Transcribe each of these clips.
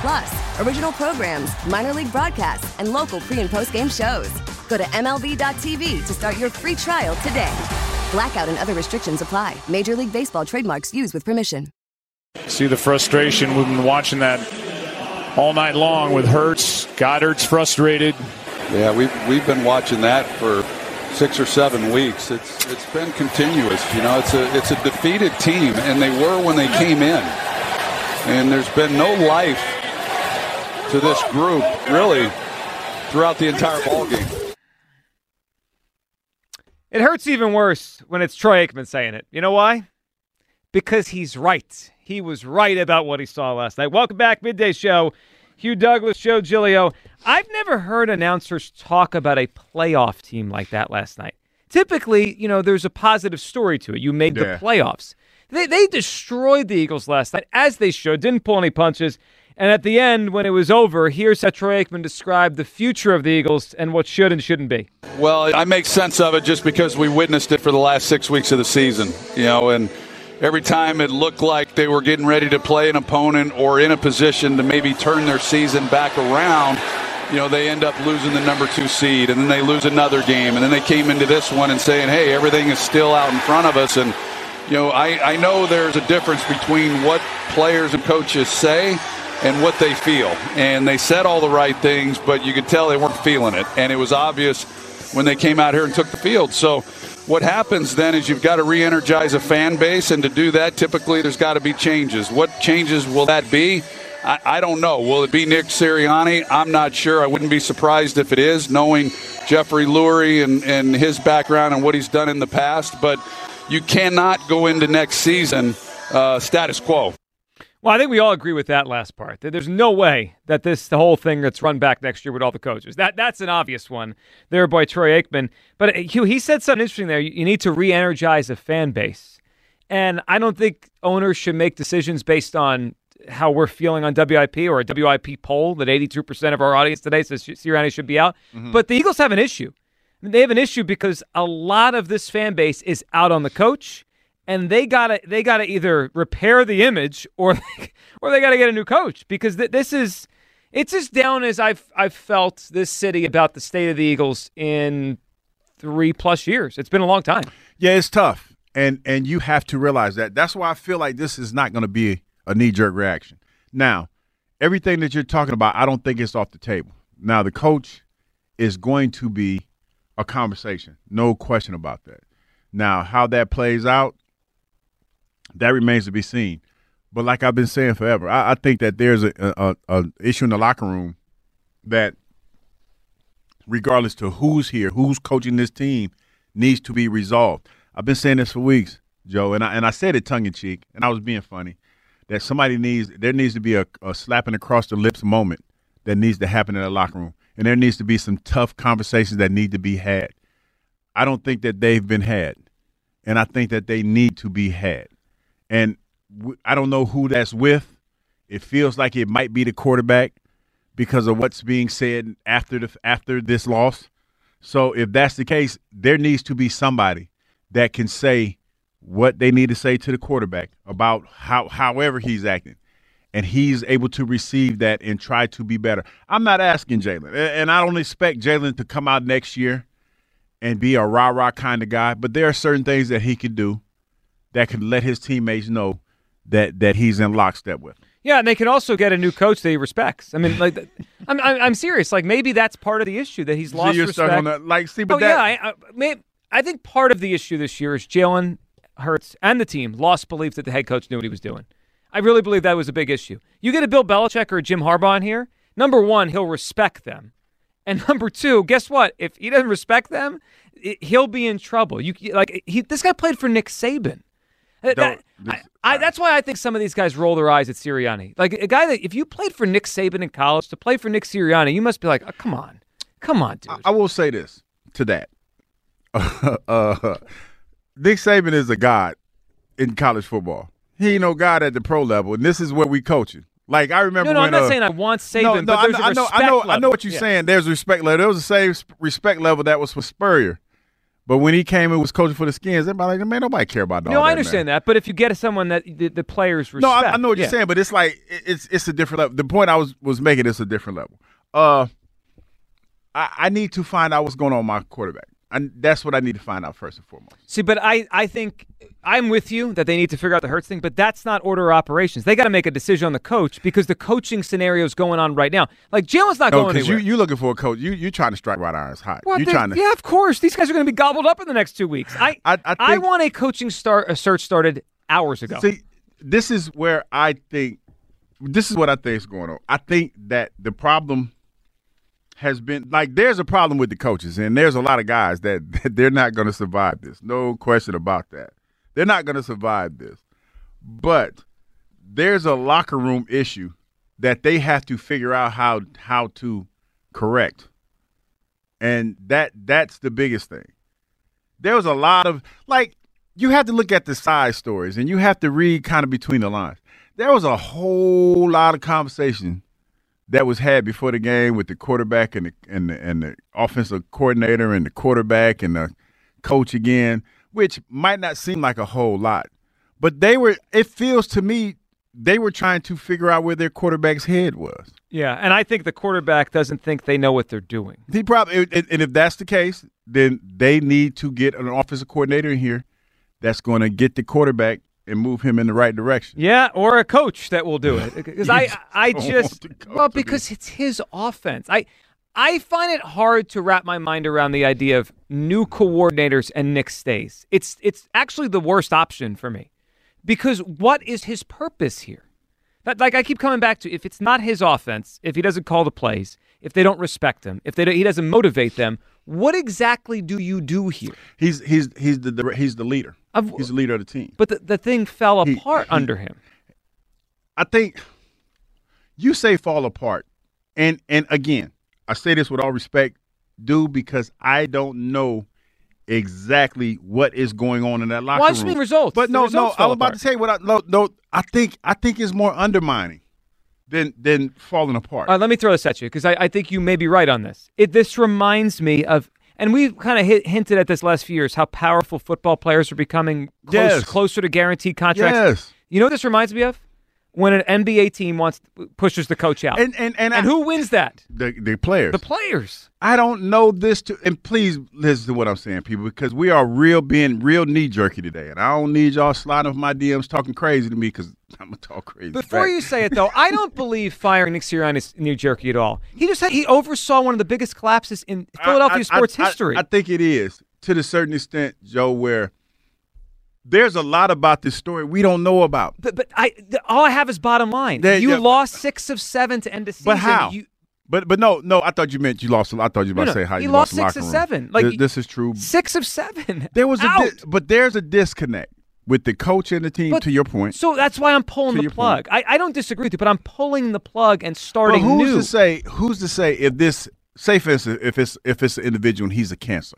Plus, original programs, minor league broadcasts, and local pre and post game shows. Go to MLB.tv to start your free trial today. Blackout and other restrictions apply. Major League Baseball trademarks used with permission. See the frustration. We've been watching that all night long with Hurts. Goedert's frustrated. Yeah, we've, we've been watching that for six or seven weeks. It's it's been continuous. You know, it's a it's a defeated team, and they were when they came in. And there's been no life to this group really throughout the entire ball game. It hurts even worse when it's Troy Aikman saying it. You know why? Because he's right. He was right about what he saw last night. Welcome back, midday show. Hugh Douglas, Joe Giglio. I've never heard announcers talk about a playoff team like that last night. Typically, you know, there's a positive story to it. You made Yeah. the playoffs. They, they destroyed the Eagles last night, as they should, didn't pull any punches. And at the end, when it was over, here's how Troy Aikman described the future of the Eagles and what should and shouldn't be. Well, I make sense of it just because we witnessed it for the last six weeks of the season. You know, and every time it looked like they were getting ready to play an opponent or in a position to maybe turn their season back around, you know, they end up losing the number two seed, and then they lose another game, and then they came into this one and saying, "Hey, everything is still out in front of us." And you know, I, I know there's a difference between what players and coaches say and what they feel. And they said all the right things, but you could tell they weren't feeling it. And it was obvious when they came out here and took the field. So what happens then is you've got to re-energize a fan base, and to do that, typically there's got to be changes. What changes will that be? I, I don't know. Will it be Nick Sirianni? I'm not sure. I wouldn't be surprised if it is, knowing Jeffrey Lurie and, and his background and what he's done in the past. But you cannot go into next season uh, status quo. Well, I think we all agree with that last part. That there's no way that this the whole thing gets run back next year with all the coaches. That that's an obvious one there by Troy Aikman. But uh, Hugh, he said something interesting there. You, need to re-energize a fan base, and I don't think owners should make decisions based on how we're feeling on WIP or a WIP poll that 82% of our audience today says Sirianni should be out. But the Eagles have an issue. They have an issue because a lot of this fan base is out on the coach and they gotta they gotta either repair the image or or they gotta get a new coach because th- this is it's as down as I've I've felt this city about the state of the Eagles in three plus years. It's been a long time. Yeah, it's tough, and and you have to realize that. That's why I feel like this is not going to be a knee jerk reaction. Now, everything that you're talking about, I don't think it's off the table. Now, the coach is going to be a conversation, no question about that. Now, how that plays out, that remains to be seen. But like I've been saying forever, I, I think that there's a, a, a issue in the locker room that regardless to who's here, who's coaching this team, needs to be resolved. I've been saying this for weeks, Joe, and I and I said it tongue in cheek, and I was being funny. That somebody needs there needs to be a, a slapping across the lips moment that needs to happen in the locker room, and there needs to be some tough conversations that need to be had. I don't think that they've been had, and I think that they need to be had. And I don't know who that's with. It feels like it might be the quarterback because of what's being said after the after this loss. So if that's the case, there needs to be somebody that can say what they need to say to the quarterback about how however he's acting. And he's able to receive that and try to be better. I'm not asking Jalen, and I don't expect Jalen to come out next year and be a rah rah kind of guy, but there are certain things that he can do that can let his teammates know that that he's in lockstep with. Yeah, and they can also get a new coach that he respects. I mean, like, I'm, I'm, I'm serious. Like, maybe that's part of the issue that he's lost so you're respect. that. Like, see, but oh that, yeah, I, I, may, I think part of the issue this year is Jalen Hurts and the team lost belief that the head coach knew what he was doing. I really believe that was a big issue. You get a Bill Belichick or a Jim Harbaugh in here. Number one, he'll respect them, and number two, guess what? If he doesn't respect them, it, he'll be in trouble. You like he, this guy played for Nick Saban. That- I- I, that's why I think some of these guys roll their eyes at Sirianni. Like a guy that if you played for Nick Saban in college to play for Nick Sirianni, you must be like, oh, come on, come on, dude. I will say this to that. uh, Nick Saban is a god in college football. He ain't no god at the pro level, and this is where we coaching. Like I remember no, no, when I'm not uh, saying I want Saban, no, no, but I there's know, a I know, respect I know, I level. know what you're Yeah. saying. There's a respect level. There was the same respect level that was for Spurrier, but when he came and was coaching for the Skins, everybody like, man, nobody care about all No, I understand man. that, but if you get someone that the, the players respect, No, I, I know what yeah. you're saying, but it's like it's it's a different level. The point I was was making is a different level. Uh, I, I need to find out what's going on with my quarterback, and that's what I need to find out first and foremost. See, but I, I think I'm with you that they need to figure out the Hurts thing, but that's not order of operations. They got to make a decision on the coach because the coaching scenario is going on right now. Like Jalen's not No, going you anywhere. you looking for a coach. You you trying to strike right irons hot. Well, you they- trying to yeah, of course. These guys are going to be gobbled up in the next two weeks. I I- I think- want a coaching start a search started hours ago. See, this is where I think this is what I think is going on. I think that the problem has been like there's a problem with the coaches, and there's a lot of guys that, that they're not going to survive this. No question about that. They're not going to survive this. But there's a locker room issue that they have to figure out how how to correct. And that that's the biggest thing. There was a lot of like you have to look at the side stories and you have to read kind of between the lines. There was a whole lot of conversation that was had before the game with the quarterback and the and the, and the offensive coordinator and the quarterback and the coach again, which might not seem like a whole lot, but they were. It feels to me they were trying to figure out where their quarterback's head was. yeah, and I think the quarterback doesn't think they know what they're doing. He probably, and and if that's the case, then they need to get an offensive coordinator in here that's going to get the quarterback and move him in the right direction. Yeah, or a coach that will do it. Because I, I just want the coach well because it's his offense. I, I find it hard to wrap my mind around the idea of new coordinators and Nick stays. It's it's actually the worst option for me, because what is his purpose here? That, like I keep coming back to, if it's not his offense, if he doesn't call the plays, if they don't respect him, if they he doesn't motivate them, what exactly do you do here? He's he's he's the, the he's the leader. Of- he's the leader of the team. But the, the thing fell He- apart he- under him. I think you say fall apart, and and again, I say this with all respect, dude, because I don't know exactly what is going on in that locker Well, I just room. mean results. But no, no, I'm about to say what I no, no. I think I think it's more undermining than than falling apart. All right, let me throw this at you because I, I think you may be right on this. It this reminds me of, and we've kind of hinted at this last few years how powerful football players are becoming close, Yes. closer to guaranteed contracts. yes, You know what this reminds me of? When an NBA team wants pushes the coach out, and and and, And I- who wins that? the the players? The players. I don't know this to, and please listen to what I'm saying, people, because we are real being real knee jerky today, and I don't need y'all sliding off my DMs talking crazy to me because I'm gonna talk crazy. Before back. you say it though, I don't believe firing Nick Sirianni is knee Jerky at all. He just had, he oversaw one of the biggest collapses in Philadelphia I- I- sports I- history. I, think it is to a certain extent, Joe, where there's a lot about this story we don't know about. but but I the, all I have is bottom line. They- you yeah, lost six of seven to end the season. But how? You, But but no no, I thought you meant you lost. I thought you were about No, to say how you lost lost, six of seven. Like, Th- this is true. Six of seven. There was a di- but there's a disconnect with the coach and the team. But- to your point, So that's why I'm pulling the plug. I, I don't disagree with you, but I'm pulling the plug and starting. But who's new. to say? Who's to say if this? Say for instance, if it's if it's an individual and he's a cancer,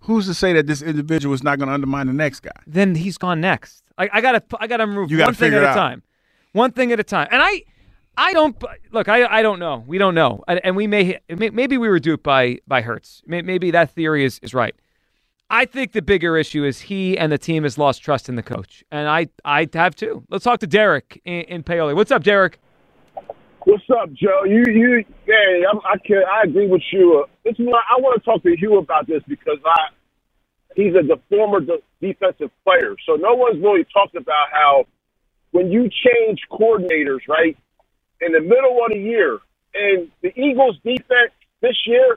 who's to say that this individual is not going to undermine the next guy? then he's gone next. I, I gotta I gotta move one thing at a time. One thing at a time. And I I don't look. I I don't know. We don't know. And, and we may, may maybe we were duped by by Hurts. Maybe that theory is is right. I think the bigger issue is he and the team has lost trust in the coach, and I I have too. Let's talk to Derek in, in Paoli. What's up, Derek? What's up, Joe? You, you, yeah, I'm, I can, I agree with you. Uh, This is I want to talk to Hugh about this because I, he's a the former de- defensive player, so no one's really talked about how when you change coordinators, right, in the middle of the year, and the Eagles' defense this year,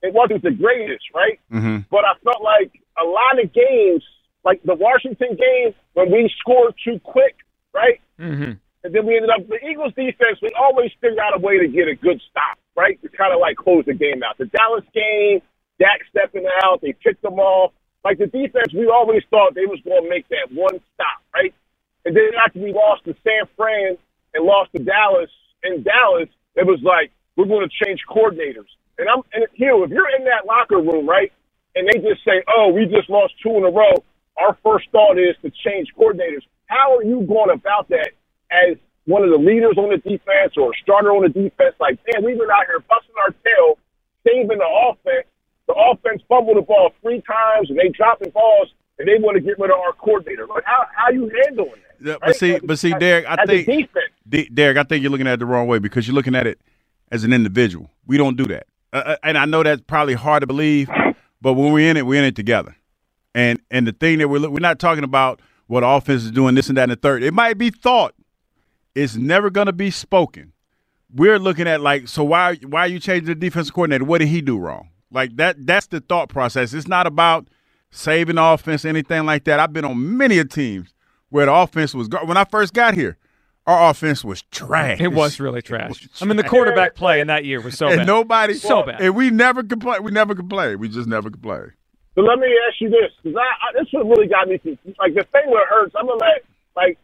it wasn't the greatest, right? Mm-hmm. But I felt like a lot of games, like the Washington game, when we scored too quick, right? Mm-hmm. And then we ended up the Eagles defense. We always figured out a way to get a good stop, right? To kind of like close the game out. The Dallas game, Dak stepping out, they picked them off. Like the defense, we always thought they was going to make that one stop, right? And then after we lost to San Fran and lost to Dallas in Dallas, it was like we're going to change coordinators. And I'm and Hugh, if you're in that locker room, right, and they just say, "Oh, we just lost two in a row," our first thought is to change coordinators. How are you going about that as one of the leaders on the defense or a starter on the defense? Like, man, we've been out here busting our tail, saving the offense. The offense fumbled the ball three times, and they dropping balls, and they want to get rid of our coordinator. Like, how how you handling that? Yeah, right? but see, As- but see, Derek, I think. D- Derek, I think you're looking at it the wrong way because you're looking at it as an individual. We don't do that, uh, uh, and I know that's probably hard to believe, but when we're in it, we're in it together. And and the thing that we're we're not talking about what offense is doing this and that and the third. It might be thought. It's never going to be spoken. We're looking at like, so why why are you changing the defensive coordinator? What did he do wrong? Like that. That's the thought process. It's not about saving the offense, anything like that. I've been on many a teams where the offense was when I first got here. Our offense was trash. It was really trash. was I mean, the quarterback play in that year was so and bad. nobody So bad. And we never complain. We never complain. We just never complain. But let me ask you this, because I, I, this what really got me. confused. Like the thing with Hurts, I'm gonna let like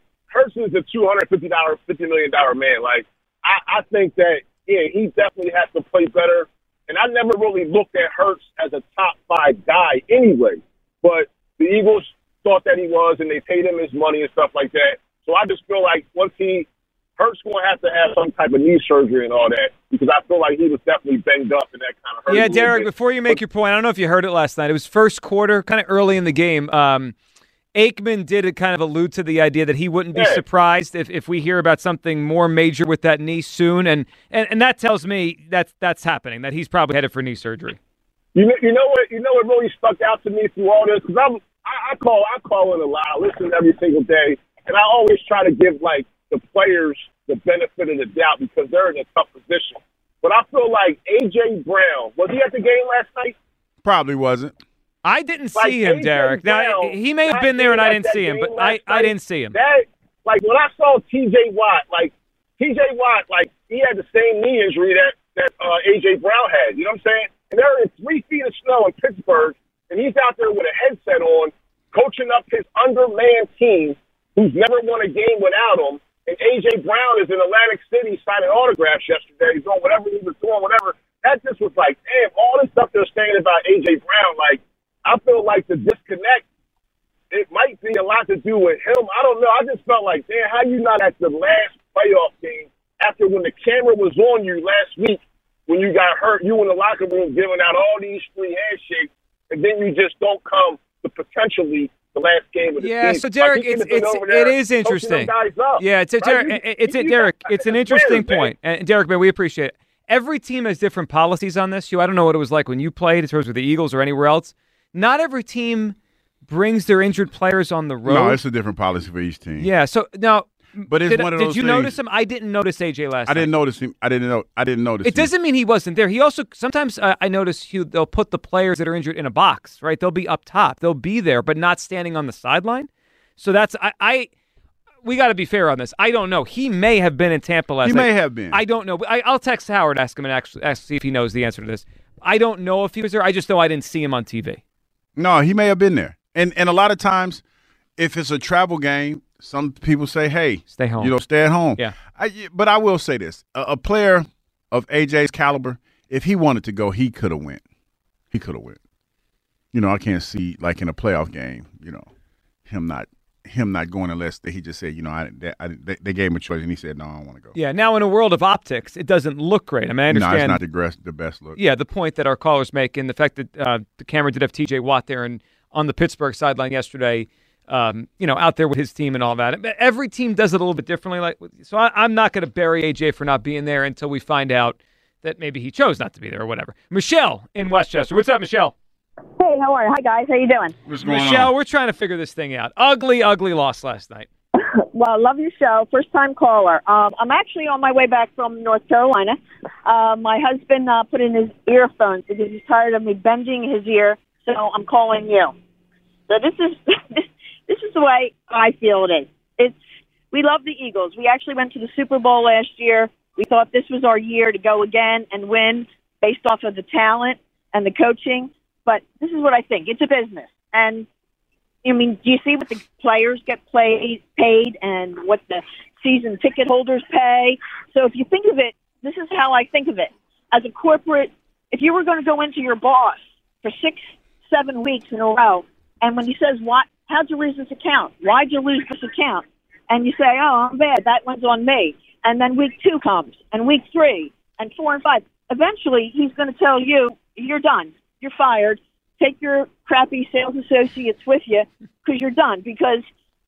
Is a two hundred fifty dollar, fifty million dollar man. Like I, I think that yeah, he definitely has to play better. And I never really looked at Hurts as a top five guy anyway. But the Eagles thought that he was, and they paid him his money and stuff like that. So I just feel like once he Hurts going to have to have some type of knee surgery and all that because I feel like he was definitely banged up and that kind of hurt. Yeah, Derek, before you make your point, I don't know if you heard it last night. It was first quarter, kind of early in the game. Um, Aikman did kind of allude to the idea that he wouldn't be surprised if, if we hear about something more major with that knee soon, and, and and that tells me that's that's happening. That he's probably headed for knee surgery. You know, you know what? You know what really stuck out to me through all this because I'm I, I call I call in a lot. I listen every single day, and I always try to give like the players the benefit of the doubt because they're in a tough position. But I feel like AJ Brown was he at the game last night? Probably wasn't. I didn't Like, see him. Derek. Now he may have been there and I didn't see him, but I, I didn't see him. That like when I saw T.J. Watt, like T.J. Watt, like he had the same knee injury that that uh, A.J. Brown had. You know what I'm saying? And they're in three feet of snow in Pittsburgh, and he's out there with a headset on, coaching up his undermanned team, who's never won a game without him. And A.J. Brown is in Atlantic City signing autographs yesterday, doing whatever he was doing, whatever. That just was like, damn, all this stuff they're saying about A.J. Brown, like, I feel like the disconnect it might be a lot to do with him. I don't know. I just felt like, damn, how you not at the last playoff game after when the camera was on you last week when you got hurt, you in the locker room giving out all these free handshakes, and then you just don't come to potentially the last game of the Yeah, season. so Derek, Like, it's it's there it is interesting. Yeah, it's a right? Derek. You- It's a you Derek. It's an interesting players, man. point, and Derek, man, we appreciate it. Every team has different policies on this. You, I don't know what it was like when you played in terms of the Eagles or anywhere else. Not every team brings their injured players on the road. No, it's a different policy for each team. yeah. So now, But it's did, one of did you things- notice him? I didn't notice AJ last. I didn't night. notice him. I didn't know. I didn't notice. It him. doesn't mean he wasn't there. He also sometimes uh, I notice he, they'll put the players that are injured in a box. Right? They'll be up top. They'll be there, but not standing on the sideline. So that's I. I we got to be fair on this. I don't know. He may have been in Tampa last He night. may have been. I don't know. I, I'll text Howard, ask him, and actually ask see if he knows the answer to this. I don't know if he was there. I just know I didn't see him on TV. No, he may have been there. And and a lot of times, if it's a travel game, some people say, "Hey, Stay home. You know, stay at home." Yeah. I, but I will say this: a, a player of AJ's caliber, if he wanted to go, he could have went. He could have went. You know, I can't see like in a playoff game. You know, him not him not going unless he just said, you know, I, that, I they, they gave him a choice and he said, no, I don't want to go. Yeah. Now, in a world of optics, it doesn't look great. I mean, I no, understand. it's not the, gres- the best look. yeah, the point that our callers make and the fact that uh, the camera did have T.J. Watt there and on the Pittsburgh sideline yesterday, um, you know, out there with his team and all that. Every team does it a little bit differently. Like, so I, I'm not going to bury AJ for not being there until we find out that maybe he chose not to be there or whatever. Michelle in Westchester, what's up, Michelle? Hey, how are you? Hi, guys. How you doing? What's going Michelle, on? we're trying to figure this thing out. Ugly, ugly loss last night. Well, love your show. First time caller. Um, I'm actually on my way back from North Carolina. Uh, my husband uh, put in his earphones because he's tired of me bending his ear, so I'm calling you. So this is this is the way I feel it is. It's we love the Eagles. We actually went to the Super Bowl last year. We thought this was our year to go again and win based off of the talent and the coaching. But this is what I think. It's a business, and I mean, do you see what the players get played, paid and what the season ticket holders pay? So if you think of it, this is how I think of it. As a corporate, if you were going to go into your boss for six, seven weeks in a row, and when he says, "What? How'd you lose this account? Why'd you lose this account?" and you say, "Oh, I'm bad. That one's on me," and then week two comes, and week three, and four and five. Eventually, he's going to tell you, "You're done. You're fired." take your crappy sales associates with you because you're done because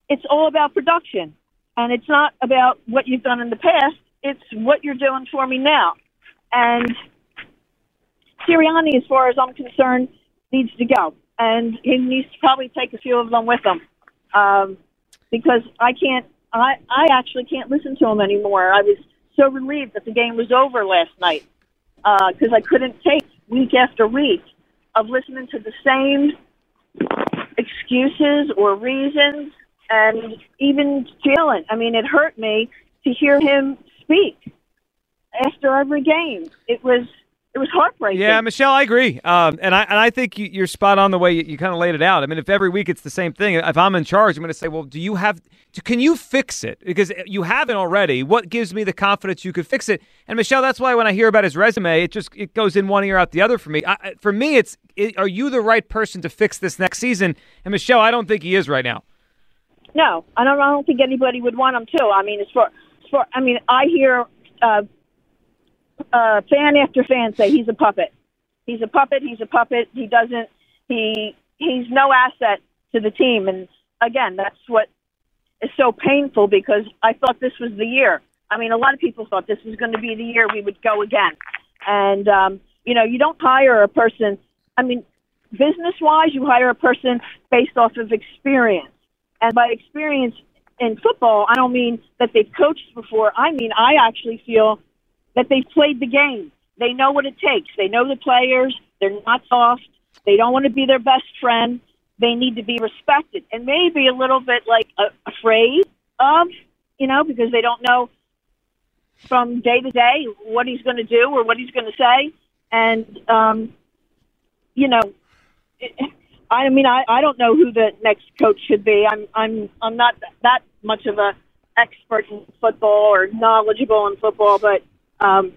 it's all about production and it's not about what you've done in the past it's what you're doing for me now and Sirianni as far as I'm concerned needs to go and he needs to probably take a few of them with him um, because I can't I I actually can't listen to him anymore I was so relieved that the game was over last night because uh, I couldn't take week after week of listening to the same excuses or reasons and even Jalen. I mean, it hurt me to hear him speak after every game. It was it was heartbreaking. Yeah, Michelle, I agree, um, and I and I think you, are spot on the way you, you kind of laid it out. I mean, if every week it's the same thing, if I'm in charge, I'm going to say, well, do you have? Can you fix it? Because you haven't already. What gives me the confidence you could fix it? And Michelle, that's why when I hear about his resume, it just it goes in one ear out the other for me. I, for me, it's it, are you the right person to fix this next season? And Michelle, I don't think he is right now. No, I don't. I don't think anybody would want him to. I mean, as far as far, I mean, I hear. Uh, uh, fan after fan say he's a puppet. He's a puppet. He's a puppet. He doesn't. He he's no asset to the team. And again, that's what is so painful because I thought this was the year. I mean, a lot of people thought this was going to be the year we would go again. And um, you know, you don't hire a person. I mean, business wise, you hire a person based off of experience. And by experience in football, I don't mean that they've coached before. I mean, I actually feel that they've played the game. They know what it takes. They know the players. They're not soft. They don't want to be their best friend. They need to be respected and maybe a little bit like uh, afraid of, you know, because they don't know from day to day what he's going to do or what he's going to say. And, um, you know, I mean, I, I don't know who the next coach should be. I'm, I'm, I'm not that much of a expert in football or knowledgeable in football, but um,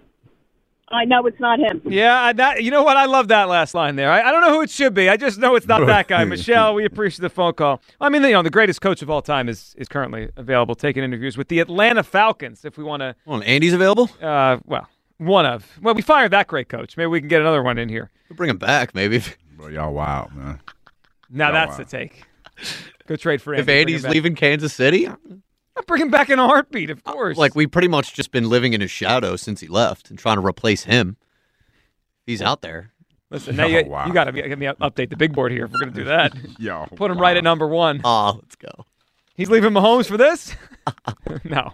I know it's not him. Yeah, that you know what? I love that last line there. I, I don't know who it should be. I just know it's not that guy. Michelle, we appreciate the phone call. I mean, you know, the greatest coach of all time is is currently available, taking interviews with the Atlanta Falcons. If we want to, well, Andy's available. Uh, well, one of. Well, we fired that great coach. Maybe we can get another one in here. We'll bring him back, maybe. Bro, y'all wild, man. Now y'all that's wild. the take. Go trade for Andy. If Andy's leaving Kansas City, I'll bring him back in a heartbeat, of course. Like we pretty much just been living in his shadow since he left and trying to replace him. He's out there. Listen, now oh, you, wow. you got to get me update the big board here if we're going to do that. Yo, put him wow. right at number one. Oh, let's go. He's leaving Mahomes for this? no.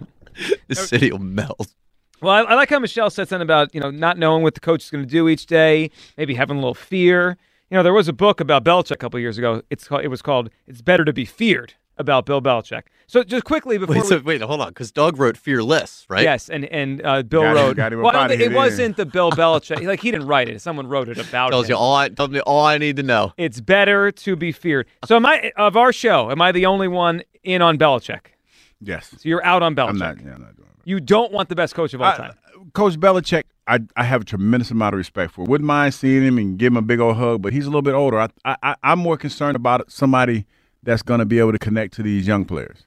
the city will melt. Well, I, I, like how Michelle said something about you know not knowing what the coach is going to do each day, maybe having a little fear. You know, there was a book about Belichick a couple years ago. It's called, it was called "It's Better to Be Feared." About Bill Belichick. So just quickly before wait, we, so, wait, hold on, because Doug wrote "Fearless," right? Yes, and and uh, Bill got wrote. Him, well, it wasn't the Bill Belichick. like he didn't write it. Someone wrote it about. Tells him. you all. I, tells me all I need to know. It's better to be feared. So am I of our show? Am I the only one in on Belichick? Yes. So you're out on Belichick. I'm not. Yeah, I'm not doing it. You don't want the best coach of all I, time. Coach Belichick, I, I have a tremendous amount of respect for. Wouldn't mind seeing him and give him a big old hug, but he's a little bit older. I, I I'm more concerned about somebody that's going to be able to connect to these young players.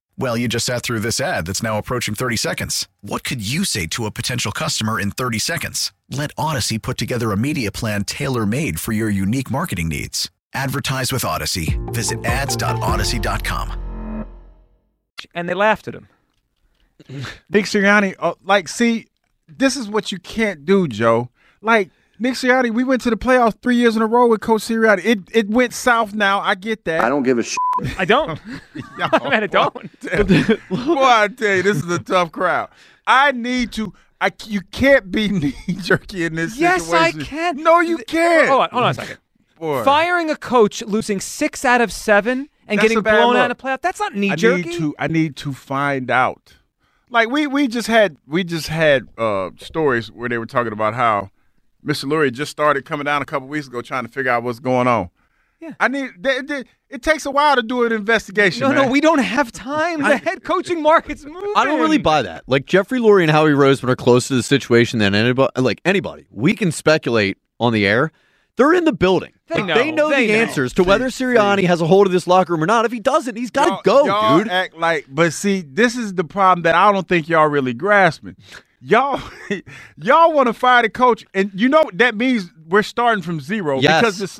Well, you just sat through this ad that's now approaching 30 seconds. What could you say to a potential customer in 30 seconds? Let Odyssey put together a media plan tailor made for your unique marketing needs. Advertise with Odyssey. Visit ads.odyssey.com. And they laughed at him. Nick Sirianni, uh, like, see, this is what you can't do, Joe. Like, Nick Sirianni, we went to the playoffs three years in a row with Coach Sirianni. It it went south now. I get that. I don't give a shit. I don't. I mean, I don't. Boy, I tell you, this is a tough crowd. I need to. I you can't be knee jerky in this situation. Yes, I can. No, you can't. Hold on, hold on a second. Boy. Firing a coach, losing six out of seven, and That's getting a bad blown out in a playoff. That's not knee jerky. I need to. I need to find out. Like we we just had we just had uh, stories where they were talking about how Mr. Lurie just started coming down a couple weeks ago trying to figure out what's going on. Yeah. I need. They, they, it takes a while to do an investigation. no, man. no, we don't have time. The head coaching market's moving. I don't really buy that. Like Jeffrey Lurie and Howie Roseman are closer to the situation than anybody. Like anybody, we can speculate on the air. They're in the building. They Like, know. the They know. answers to whether Sirianni has a hold of this locker room or not. If he doesn't, he's got to Y'all- go, y'all dude. Act like, but see, this is the problem that I don't think y'all really grasping. Y'all, y'all want to fire the coach, and you know that means we're starting from zero Yes. because this.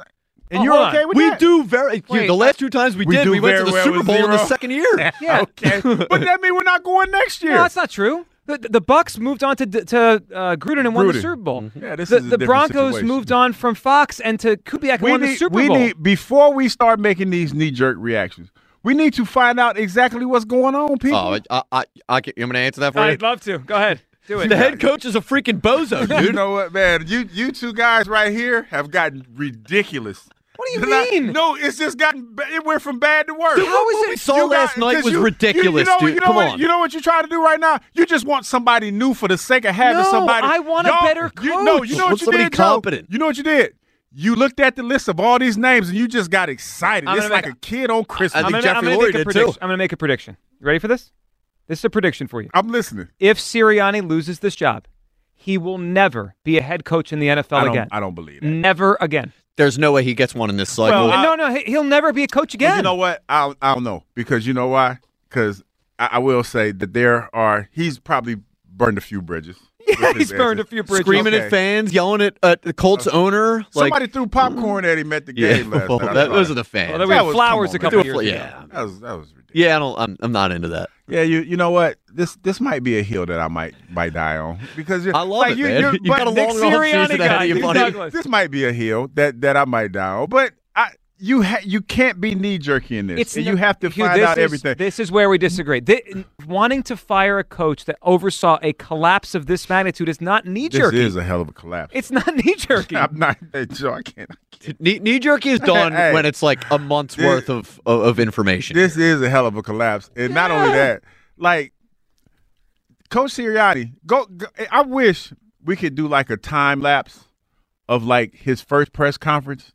And Oh, you're hold on. okay with we that? We do very. dude, Wait, the last two times we, We did, we went to the well Super Bowl in the second year. Yeah. Okay, but that means we're not going next year. No, that's not true. The, the Bucks moved on to to uh, Gruden and won the Super Bowl. Mm-hmm. Yeah, this the is a the Broncos situation. moved on from Fox and to Kubiak and we won the need, Super we Bowl. need before we start making these knee jerk reactions. We need to find out exactly what's going on, people. Oh, I, I, I, can, you want me to answer that for you? I'd love to. Go ahead. Do it. The head coach is a freaking bozo, dude. you know what, man? You you two guys right here have gotten ridiculous. What do you Not- mean? no, it's just gotten. ba- It went from bad to worse. Dude, How is what it- we saw You last night was you- you- ridiculous, you know, dude. You know Come what, on. You know what you're trying to do right now? You just want somebody new for the sake of having No, somebody. I want a Y'all- better You, no, coach. you know Want what you somebody did, Joe? competent. You know what you did? You looked at the list of all these names and you just got excited. I'm it's like make a kid on Christmas. I I'm gonna, Jeffrey I'm gonna Lurie make a did, too. prediction. I'm going to make a prediction. You ready for this? This is a prediction for you. I'm listening. If Sirianni loses this job, he will never be a head coach in the NFL I don't, again. I don't believe it. Never again. There's no way he gets one in this cycle. Well, I- no, no, he- he'll never be a coach again. you know what? I I don't know because you know why? Because I, I will say that there are. He's probably burned a few bridges. yeah, he's burned a few bridges. Screaming Okay. at fans, yelling at, at the Colts uh, owner. Like, Somebody threw popcorn at him at the yeah, game last well, night. That, thought those it- are the fans. Well, there That were was- flowers come a on, couple man. years ago. yeah, That was that was ridiculous. Yeah. I don't. I'm, I'm not into that. Yeah, you you know what? This this might be a hill that I might might die on because you're, I love like, it, you, man. you're- You've got a Nick long Sirianni season guy, ahead of you, buddy. Douglas. This might be a hill that that I might die on, but you ha- you can't be knee jerky in this. It's and no- you have to find this out is- everything. This is where we disagree. Thi- wanting to fire a coach that oversaw a collapse of this magnitude is not knee jerky. This is a hell of a collapse. It's not knee jerky. I'm not Joe. I can't. Knee, knee jerky is done Hey. when it's like a month's This- worth of, of, of information. This is a hell of a collapse, and not only that, like Coach Sirianni, go, go. I wish we could do like a time lapse of like his first press conference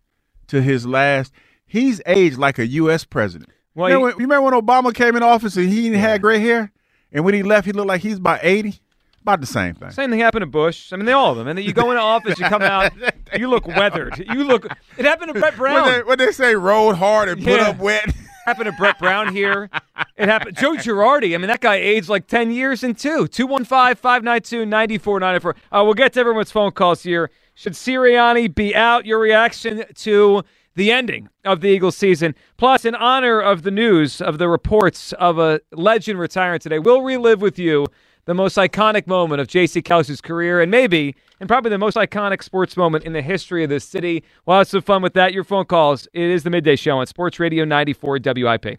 to his last. He's aged like a U.S. president. Well, remember, when, you remember when Obama came in office and he had gray hair, and when he left, he looked like he's about eighty. About the same thing. Same thing happened to Bush. I mean, they all of them. And then you go into office, you come out, you look weathered. You look. It happened to Brett Brown. When they, when they say rode hard and put up wet. happened to Brett Brown here. It happened. Joe Girardi. I mean, that guy aged like 10 years in two. 215 592 9494. Uh, We'll get to everyone's phone calls here. Should Sirianni be out? Your reaction to the ending of the Eagles season. Plus, in honor of the news of the reports of a legend retiring today, we'll relive with you the most iconic moment of Jason Kelce's career and maybe, and probably the most iconic sports moment in the history of this city. We'll have some fun with that. Your phone calls. It is the Midday Show on Sports Radio 94 WIP.